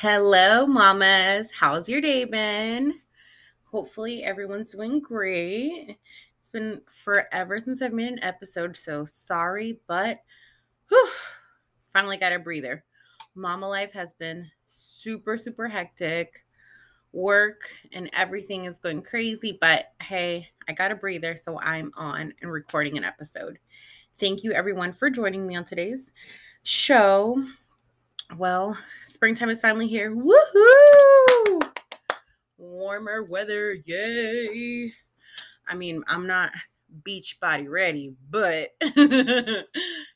Hello, mamas. How's your day been? Hopefully, everyone's doing great. It's been forever since I've made an episode, so sorry, but whew, finally got a breather. Mama life has been super, super hectic. Work and everything is going crazy, but hey, I got a breather, so I'm on and recording an episode. Thank you, everyone, for joining me on today's show. Well, springtime is finally here. Woohoo! Warmer weather, yay! I mean, I'm not beach body ready, but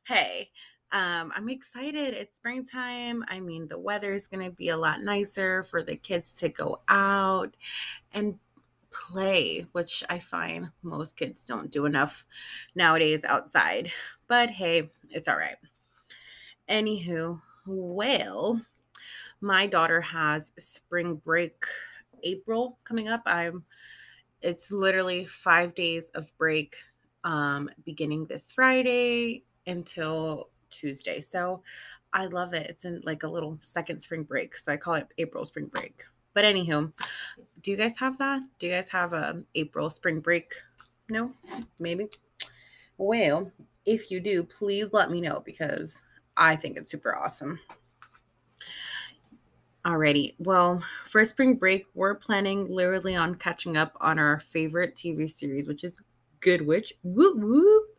hey, um, I'm excited. It's springtime. I mean, the weather is going to be a lot nicer for the kids to go out and play, which I find most kids don't do enough nowadays outside. But hey, it's all right. Anywho, well, my daughter has spring break April coming up. I'm it's literally 5 days of break um beginning this Friday until Tuesday. So I love it. It's in like a little second spring break. So I call it April spring break. But anywho, do you guys have that? Do you guys have a April spring break? No? Maybe? Well, if you do, please let me know because I think it's super awesome. Alrighty. Well, for spring break, we're planning literally on catching up on our favorite TV series, which is Good Witch. Whoop whoop.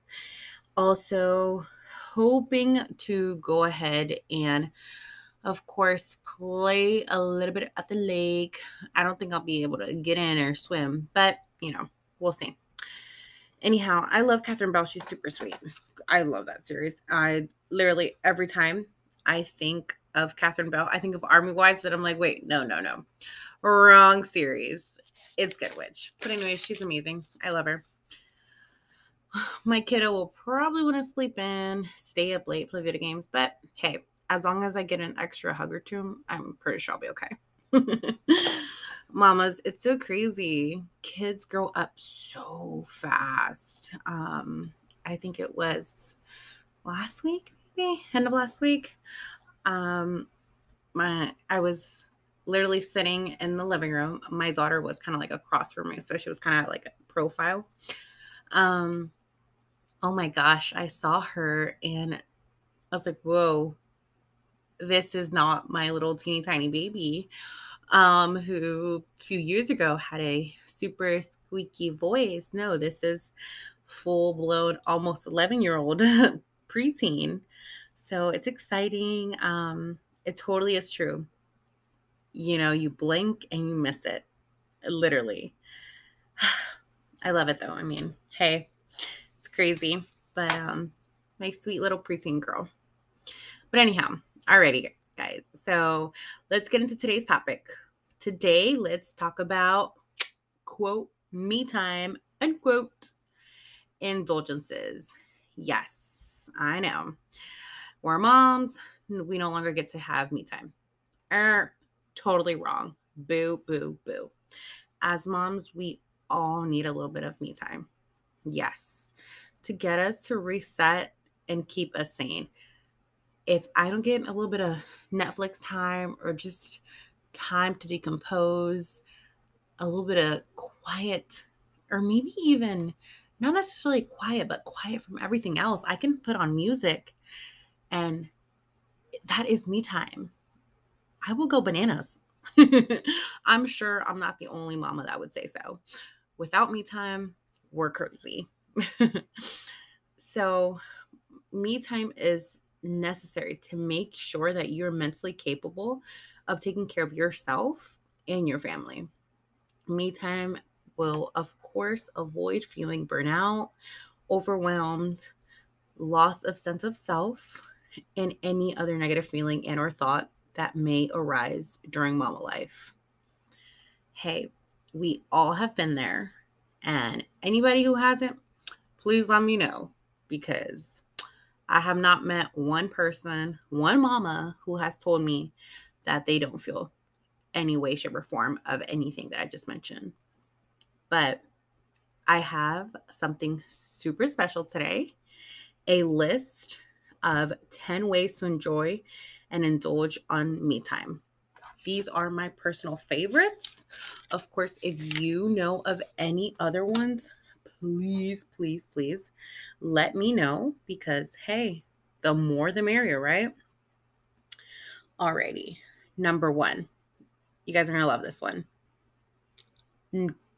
Also, hoping to go ahead and, of course, play a little bit at the lake. I don't think I'll be able to get in or swim, but you know, we'll see. Anyhow, I love Catherine Bell. She's super sweet. I love that series. I literally every time I think of Catherine Bell, I think of Army Wives, that I'm like, wait, no, no, no. Wrong series. It's Good Witch. But anyway, she's amazing. I love her. My kiddo will probably want to sleep in, stay up late, play video games. But hey, as long as I get an extra hug or two, I'm pretty sure I'll be okay. Mamas, it's so crazy. Kids grow up so fast. Um, I think it was last week, maybe end of last week. Um, my I was literally sitting in the living room. My daughter was kind of like across from me, so she was kind of like a profile. Um, oh my gosh, I saw her and I was like, whoa, this is not my little teeny tiny baby. Um, who a few years ago had a super squeaky voice. No, this is full blown, almost 11 year old preteen. So it's exciting. Um, it totally is true. You know, you blink and you miss it, literally. I love it though. I mean, hey, it's crazy, but um, my sweet little preteen girl. But anyhow, alrighty, guys. So let's get into today's topic. Today, let's talk about quote me time unquote indulgences. Yes, I know. We're moms. We no longer get to have me time. Er, totally wrong. Boo, boo, boo. As moms, we all need a little bit of me time. Yes, to get us to reset and keep us sane. If I don't get a little bit of Netflix time or just time to decompose, a little bit of quiet, or maybe even not necessarily quiet, but quiet from everything else. I can put on music and that is me time. I will go bananas. I'm sure I'm not the only mama that would say so. Without me time, we're crazy. so, me time is necessary to make sure that you're mentally capable of taking care of yourself and your family. Me time will, of course, avoid feeling burnout, overwhelmed, loss of sense of self, and any other negative feeling and or thought that may arise during mama life. Hey, we all have been there. And anybody who hasn't, please let me know because I have not met one person, one mama who has told me that they don't feel any way, shape, or form of anything that I just mentioned. But I have something super special today a list of 10 ways to enjoy and indulge on me time. these are my personal favorites. Of course, if you know of any other ones, please, please, please let me know because, hey, the more the merrier, right? Alrighty. Number one. You guys are going to love this one.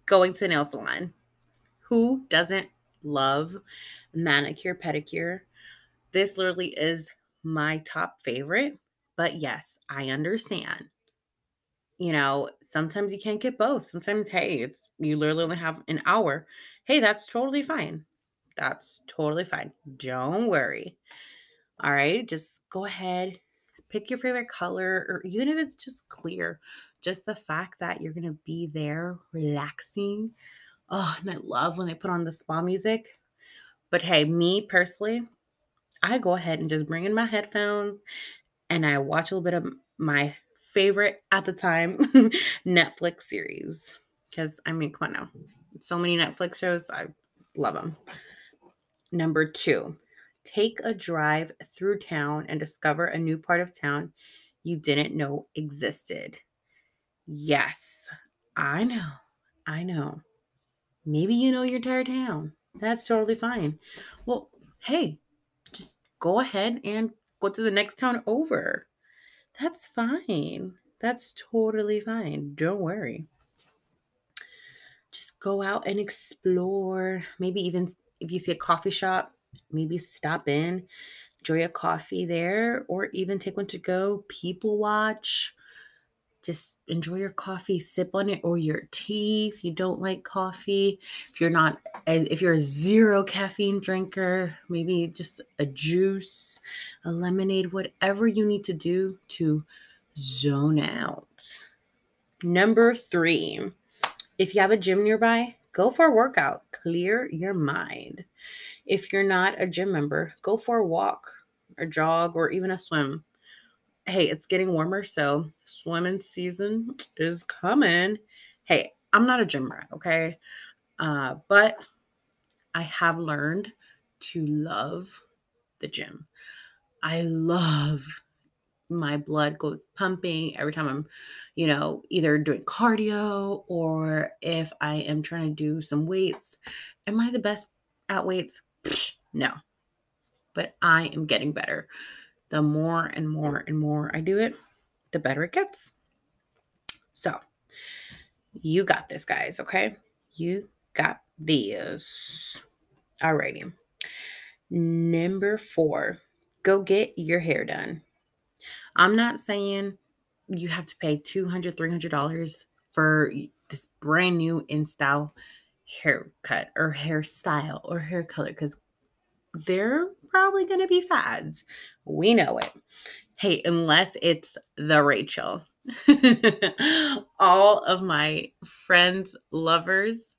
Going to the nail salon. Who doesn't love manicure, pedicure? This literally is my top favorite. But yes, I understand. You know, sometimes you can't get both. Sometimes, hey, it's you literally only have an hour. Hey, that's totally fine. That's totally fine. Don't worry. All right, just go ahead, pick your favorite color, or even if it's just clear, just the fact that you're gonna be there relaxing. Oh, and I love when they put on the spa music. But hey, me personally, I go ahead and just bring in my headphones and I watch a little bit of my favorite at the time Netflix series. Because I mean, come on now. So many Netflix shows. I love them. Number two, take a drive through town and discover a new part of town you didn't know existed. Yes, I know. I know. Maybe you know your entire town. That's totally fine. Well, hey, just go ahead and go to the next town over. That's fine. That's totally fine. Don't worry. Just go out and explore. Maybe even if you see a coffee shop, maybe stop in, enjoy a coffee there, or even take one to go, people watch. Just enjoy your coffee, sip on it, or your tea if you don't like coffee. If you're not, eh, if you're a zero caffeine drinker, maybe just a juice, a lemonade, whatever you need to do to zone out. Number three, if you have a gym nearby, go for a workout, clear your mind. If you're not a gym member, go for a walk, a jog, or even a swim. Hey, it's getting warmer, so swimming season is coming. Hey, I'm not a gym rat, okay? Uh, but I have learned to love the gym. I love my blood goes pumping every time I'm, you know, either doing cardio or if I am trying to do some weights. Am I the best at weights? No. But I am getting better. The more and more and more I do it, the better it gets. So, you got this, guys, okay? You got this. Alrighty. Number four, go get your hair done. I'm not saying you have to pay $200, $300 for this brand new in style haircut or hairstyle or hair color because they're probably going to be fads. We know it. Hey, unless it's the Rachel. All of my friends, lovers,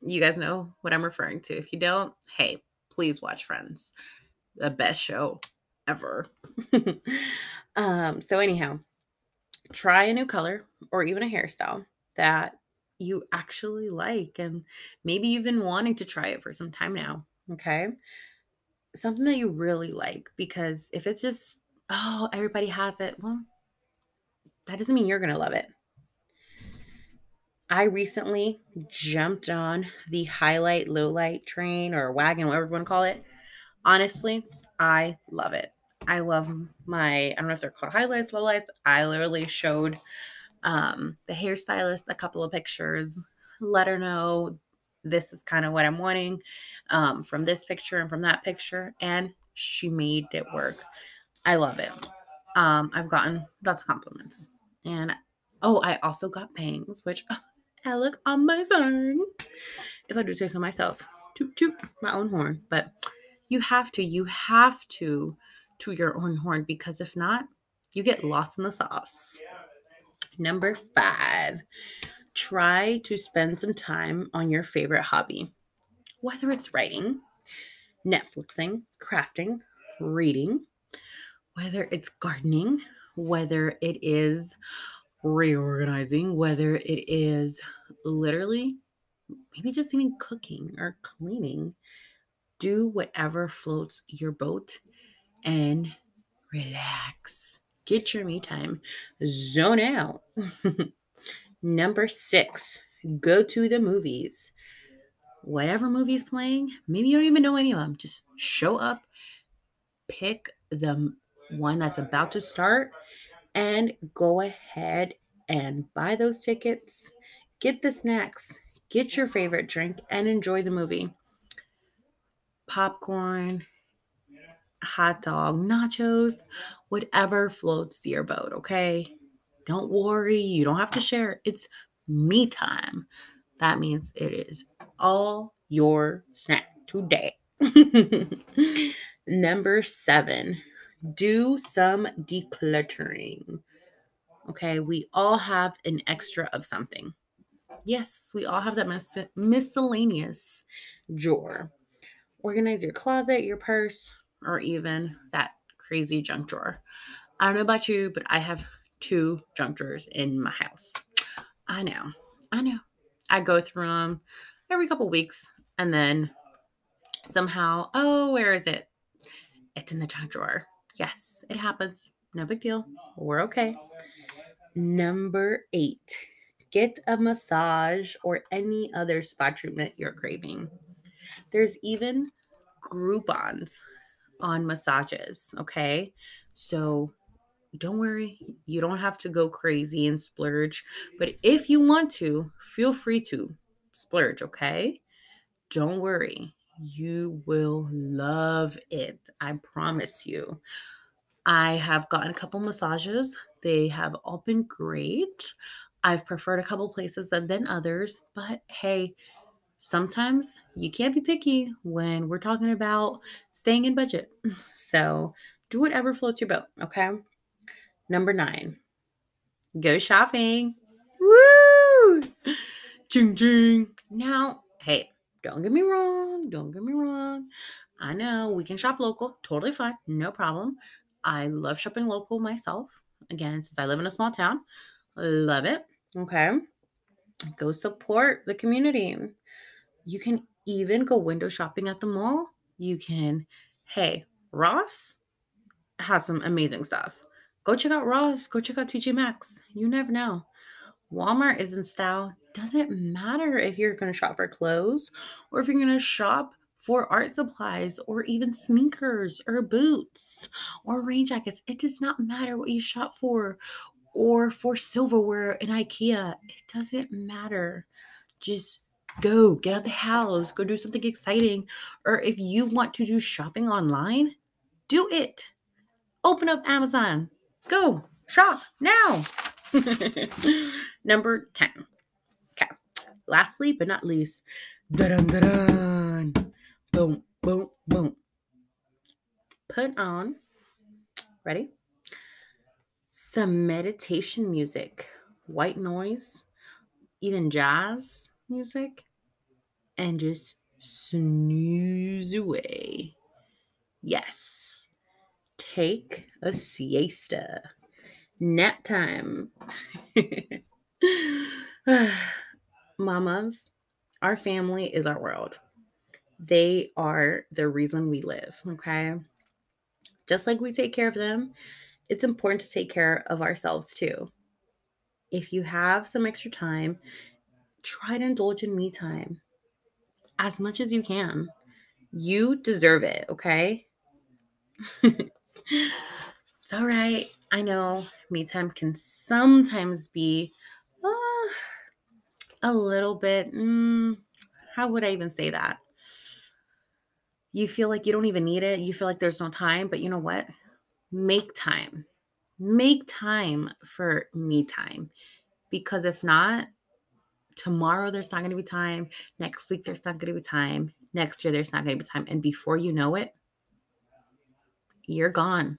you guys know what I'm referring to. If you don't, hey, please watch Friends. The best show ever. um, so anyhow, try a new color or even a hairstyle that you actually like and maybe you've been wanting to try it for some time now, okay? Something that you really like because if it's just oh, everybody has it, well, that doesn't mean you're going to love it. I recently jumped on the highlight, low light train or wagon, whatever you want to call it. Honestly, I love it. I love my, I don't know if they're called highlights, lowlights. I literally showed um, the hairstylist a couple of pictures, let her know this is kind of what I'm wanting um, from this picture and from that picture. And she made it work. I love it. Um, I've gotten lots of compliments. And oh, I also got bangs, which oh, I look amazing. If I do say so myself, toot toot my own horn. But you have to, you have to to your own horn because if not, you get lost in the sauce. Number five, try to spend some time on your favorite hobby, whether it's writing, Netflixing, crafting, reading, whether it's gardening, whether it is reorganizing, whether it is literally maybe just even cooking or cleaning. Do whatever floats your boat and relax. Get your me time. Zone out. Number six, go to the movies. Whatever movie's playing, maybe you don't even know any of them. Just show up, pick the one that's about to start, and go ahead and buy those tickets, get the snacks, get your favorite drink, and enjoy the movie. Popcorn, hot dog, nachos, whatever floats your boat, okay? Don't worry, you don't have to share. It's me time. That means it is all your snack today. Number seven, do some decluttering. Okay, we all have an extra of something. Yes, we all have that mis- miscellaneous drawer. Organize your closet, your purse, or even that crazy junk drawer. I don't know about you, but I have two junk drawers in my house. I know, I know. I go through them every couple weeks and then somehow, oh, where is it? It's in the junk drawer. Yes, it happens. No big deal. We're okay. Number eight, get a massage or any other spa treatment you're craving. There's even Groupons on massages. Okay. So don't worry, you don't have to go crazy and splurge. But if you want to, feel free to splurge. Okay. Don't worry, you will love it. I promise you. I have gotten a couple massages, they have all been great. I've preferred a couple places than than others, but hey, sometimes you can't be picky when we're talking about staying in budget. So do whatever floats your boat, okay? Number nine, go shopping. Woo! Ching ching. Now, hey, don't get me wrong. Don't get me wrong. I know we can shop local, totally fine, no problem. I love shopping local myself. Again, since I live in a small town, love it. Okay. Go support the community. You can even go window shopping at the mall. You can, hey, Ross has some amazing stuff. Go check out Ross. Go check out TJ Maxx. You never know. Walmart is in style. Doesn't matter if you're going to shop for clothes or if you're going to shop for art supplies or even sneakers or boots or rain jackets. It does not matter what you shop for or for silverware in IKEA. It doesn't matter. Just go get out the house, go do something exciting. Or if you want to do shopping online, do it. Open up Amazon. Go shop now. Number 10. Okay. Lastly, but not least, dun dun boom, boom, boom. Put on, ready? Some meditation music, white noise, even jazz music and just snooze away. Yes. Take a siesta. Nap time. Mamas, our family is our world. They are the reason we live, okay? Just like we take care of them, it's important to take care of ourselves too. If you have some extra time, try to indulge in me time as much as you can. You deserve it, okay? it's all right. I know me time can sometimes be uh, a little bit, mm, how would I even say that? You feel like you don't even need it. You feel like there's no time, but you know what? Make time. Make time for me time. Because if not, tomorrow there's not going to be time. Next week there's not going to be time. Next year there's not going to be time. And before you know it, you're gone.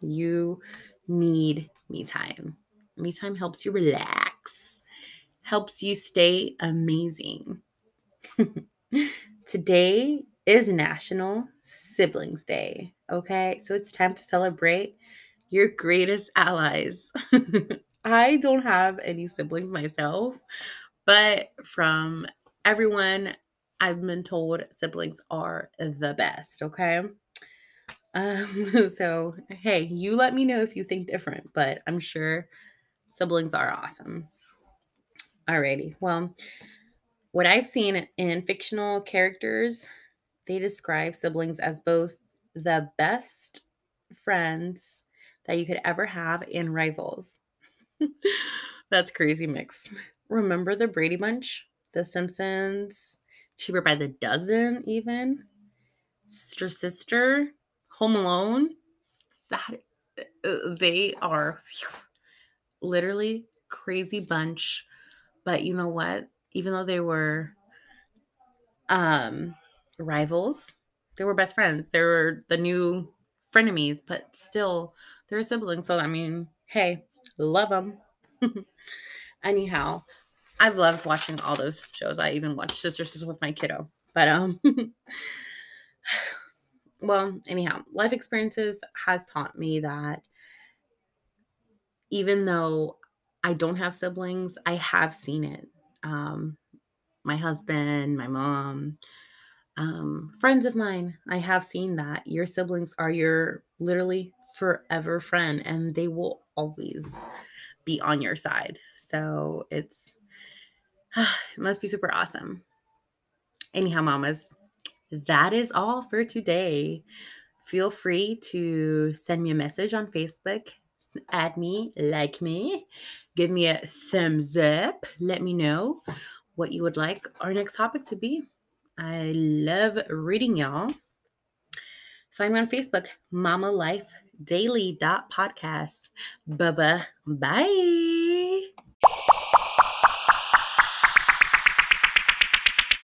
You need me time. Me time helps you relax, helps you stay amazing. Today is National Siblings Day. Okay, so it's time to celebrate your greatest allies. I don't have any siblings myself, but from everyone I've been told, siblings are the best, okay? Um, so, hey, you let me know if you think different, but I'm sure siblings are awesome. Alrighty. Well, what I've seen in fictional characters, they describe siblings as both the best friends that you could ever have and rivals. That's crazy mix. Remember the Brady Bunch, The Simpsons, Cheaper by the Dozen, even Sister Sister, Home Alone. That uh, they are phew, literally crazy bunch. But you know what? Even though they were um rivals, they were best friends. They were the new frenemies, but still they're siblings. So I mean, hey, love them. Anyhow, I've loved watching all those shows. I even watched Sister Sister with my kiddo. But um well, anyhow, life experiences has taught me that even though I don't have siblings, I have seen it. Um my husband, my mom, um, friends of mine, I have seen that your siblings are your literally forever friend and they will always be on your side. So it's it must be super awesome. Anyhow, mamas, that is all for today. Feel free to send me a message on Facebook, add me, like me, give me a thumbs up, let me know what you would like our next topic to be. I love reading y'all. Find me on Facebook, Mama Life Daily Podcast. Bye bye.